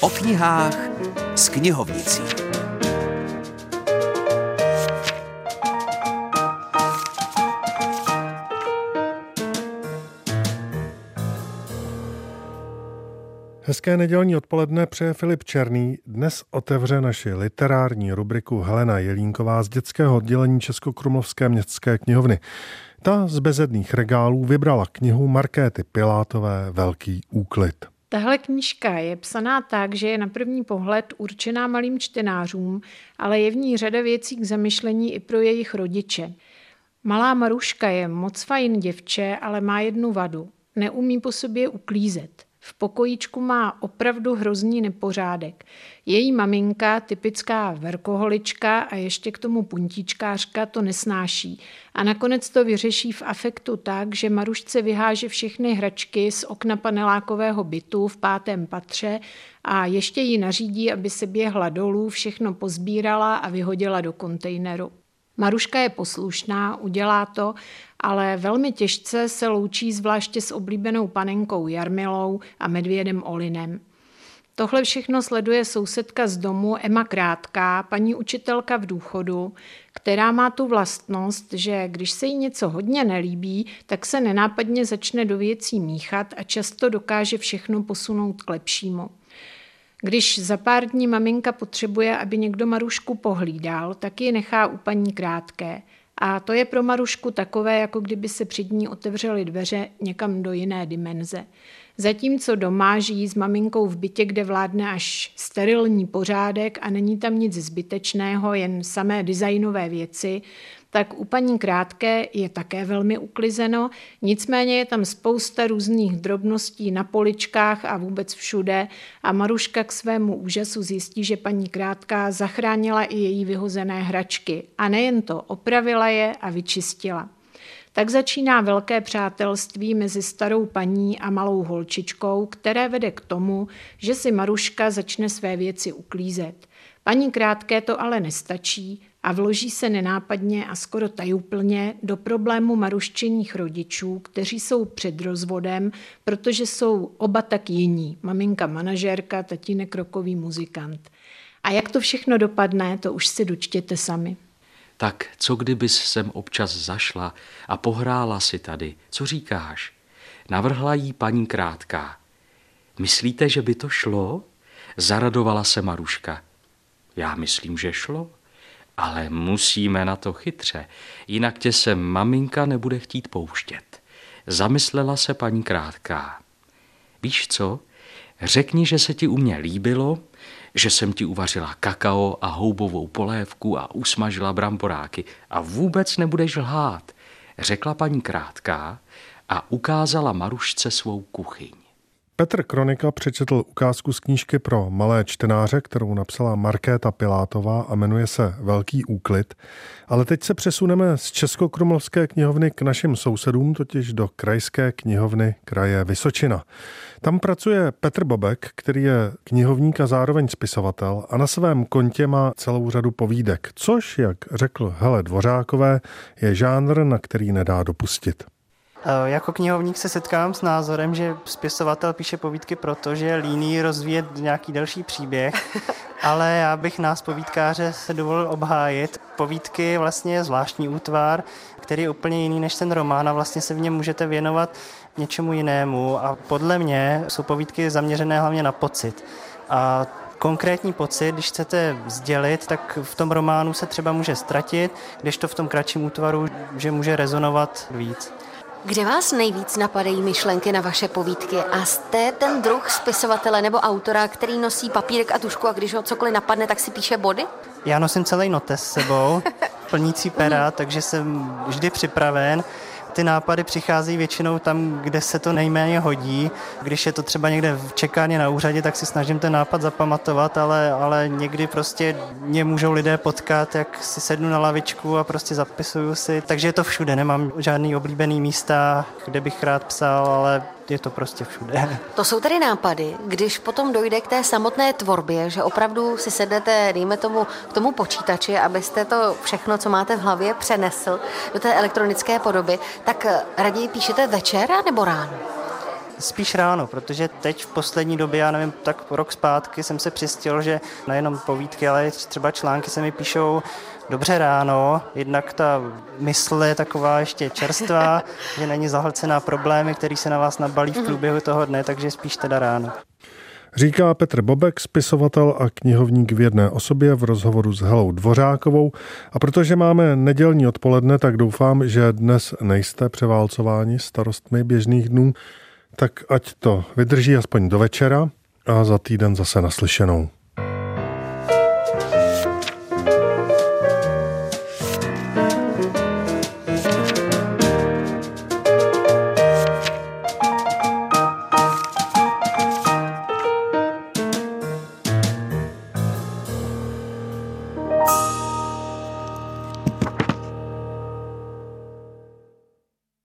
O knihách s knihovnicí. Hezké nedělní odpoledne přeje Filip Černý. Dnes otevře naši literární rubriku Helena Jelínková z dětského oddělení Českokrumlovské městské knihovny. Ta z bezedných regálů vybrala knihu Markéty Pilátové Velký úklid. Tahle knížka je psaná tak, že je na první pohled určená malým čtenářům, ale je v ní řada věcí k zamyšlení i pro jejich rodiče. Malá Maruška je moc fajn děvče, ale má jednu vadu. Neumí po sobě uklízet. V pokojíčku má opravdu hrozný nepořádek. Její maminka, typická verkoholička a ještě k tomu puntíčkářka, to nesnáší. A nakonec to vyřeší v afektu tak, že Marušce vyháže všechny hračky z okna panelákového bytu v pátém patře a ještě jí nařídí, aby se běhla dolů, všechno pozbírala a vyhodila do kontejneru. Maruška je poslušná, udělá to, ale velmi těžce se loučí zvláště s oblíbenou panenkou Jarmilou a medvědem Olinem. Tohle všechno sleduje sousedka z domu Emma Krátká, paní učitelka v důchodu, která má tu vlastnost, že když se jí něco hodně nelíbí, tak se nenápadně začne do věcí míchat a často dokáže všechno posunout k lepšímu. Když za pár dní maminka potřebuje, aby někdo Marušku pohlídal, tak ji nechá u paní krátké. A to je pro Marušku takové, jako kdyby se před ní otevřely dveře někam do jiné dimenze. Zatímco doma žijí s maminkou v bytě, kde vládne až sterilní pořádek a není tam nic zbytečného, jen samé designové věci, tak u paní Krátké je také velmi uklizeno, nicméně je tam spousta různých drobností na poličkách a vůbec všude. A Maruška k svému úžasu zjistí, že paní Krátká zachránila i její vyhozené hračky. A nejen to, opravila je a vyčistila. Tak začíná velké přátelství mezi starou paní a malou holčičkou, které vede k tomu, že si Maruška začne své věci uklízet. Paní Krátké to ale nestačí a vloží se nenápadně a skoro tajuplně do problému maruščených rodičů, kteří jsou před rozvodem, protože jsou oba tak jiní. Maminka manažérka, tatínek rokový muzikant. A jak to všechno dopadne, to už si dočtěte sami. Tak co kdybys sem občas zašla a pohrála si tady? Co říkáš? Navrhla jí paní Krátká. Myslíte, že by to šlo? Zaradovala se Maruška. Já myslím, že šlo. Ale musíme na to chytře, jinak tě se maminka nebude chtít pouštět. Zamyslela se paní Krátká. Víš co? Řekni, že se ti u mě líbilo, že jsem ti uvařila kakao a houbovou polévku a usmažila bramboráky a vůbec nebudeš lhát, řekla paní Krátká a ukázala Marušce svou kuchyň. Petr Kronika přečetl ukázku z knížky pro malé čtenáře, kterou napsala Markéta Pilátová a jmenuje se Velký úklid. Ale teď se přesuneme z Českokrumlovské knihovny k našim sousedům, totiž do krajské knihovny kraje Vysočina. Tam pracuje Petr Bobek, který je knihovník a zároveň spisovatel a na svém kontě má celou řadu povídek, což, jak řekl Hele Dvořákové, je žánr, na který nedá dopustit. Eh, jako knihovník se setkávám s názorem, že spisovatel píše povídky proto, že je líný rozvíjet nějaký delší příběh, ale já bych nás povídkáře se dovolil obhájit. Povídky je vlastně zvláštní útvar, který je úplně jiný než ten román a vlastně se v něm můžete věnovat něčemu jinému a podle mě jsou povídky zaměřené hlavně na pocit. A konkrétní pocit, když chcete sdělit, tak v tom románu se třeba může ztratit, když to v tom kratším útvaru, že může rezonovat víc. Kde vás nejvíc napadají myšlenky na vaše povídky a jste ten druh spisovatele nebo autora, který nosí papírek a tušku a když ho cokoliv napadne, tak si píše body? Já nosím celý notes s sebou, plnící pera, takže jsem vždy připraven ty nápady přicházejí většinou tam, kde se to nejméně hodí. Když je to třeba někde v čekárně na úřadě, tak si snažím ten nápad zapamatovat, ale, ale někdy prostě mě můžou lidé potkat, jak si sednu na lavičku a prostě zapisuju si. Takže je to všude, nemám žádný oblíbený místa, kde bych rád psal, ale je to prostě všude. To jsou tedy nápady, když potom dojde k té samotné tvorbě, že opravdu si sednete, dejme tomu, k tomu počítači, abyste to všechno, co máte v hlavě, přenesl do té elektronické podoby, tak raději píšete večer nebo ráno? Spíš ráno, protože teď v poslední době, já nevím, tak rok zpátky jsem se přistěl, že nejenom povídky, ale třeba články se mi píšou dobře ráno, jednak ta mysl je taková ještě čerstvá, že není zahlcená problémy, které se na vás nabalí v průběhu toho dne, takže spíš teda ráno. Říká Petr Bobek, spisovatel a knihovník v jedné osobě v rozhovoru s Helou Dvořákovou. A protože máme nedělní odpoledne, tak doufám, že dnes nejste převálcováni starostmi běžných dnů, tak ať to vydrží aspoň do večera a za týden zase naslyšenou.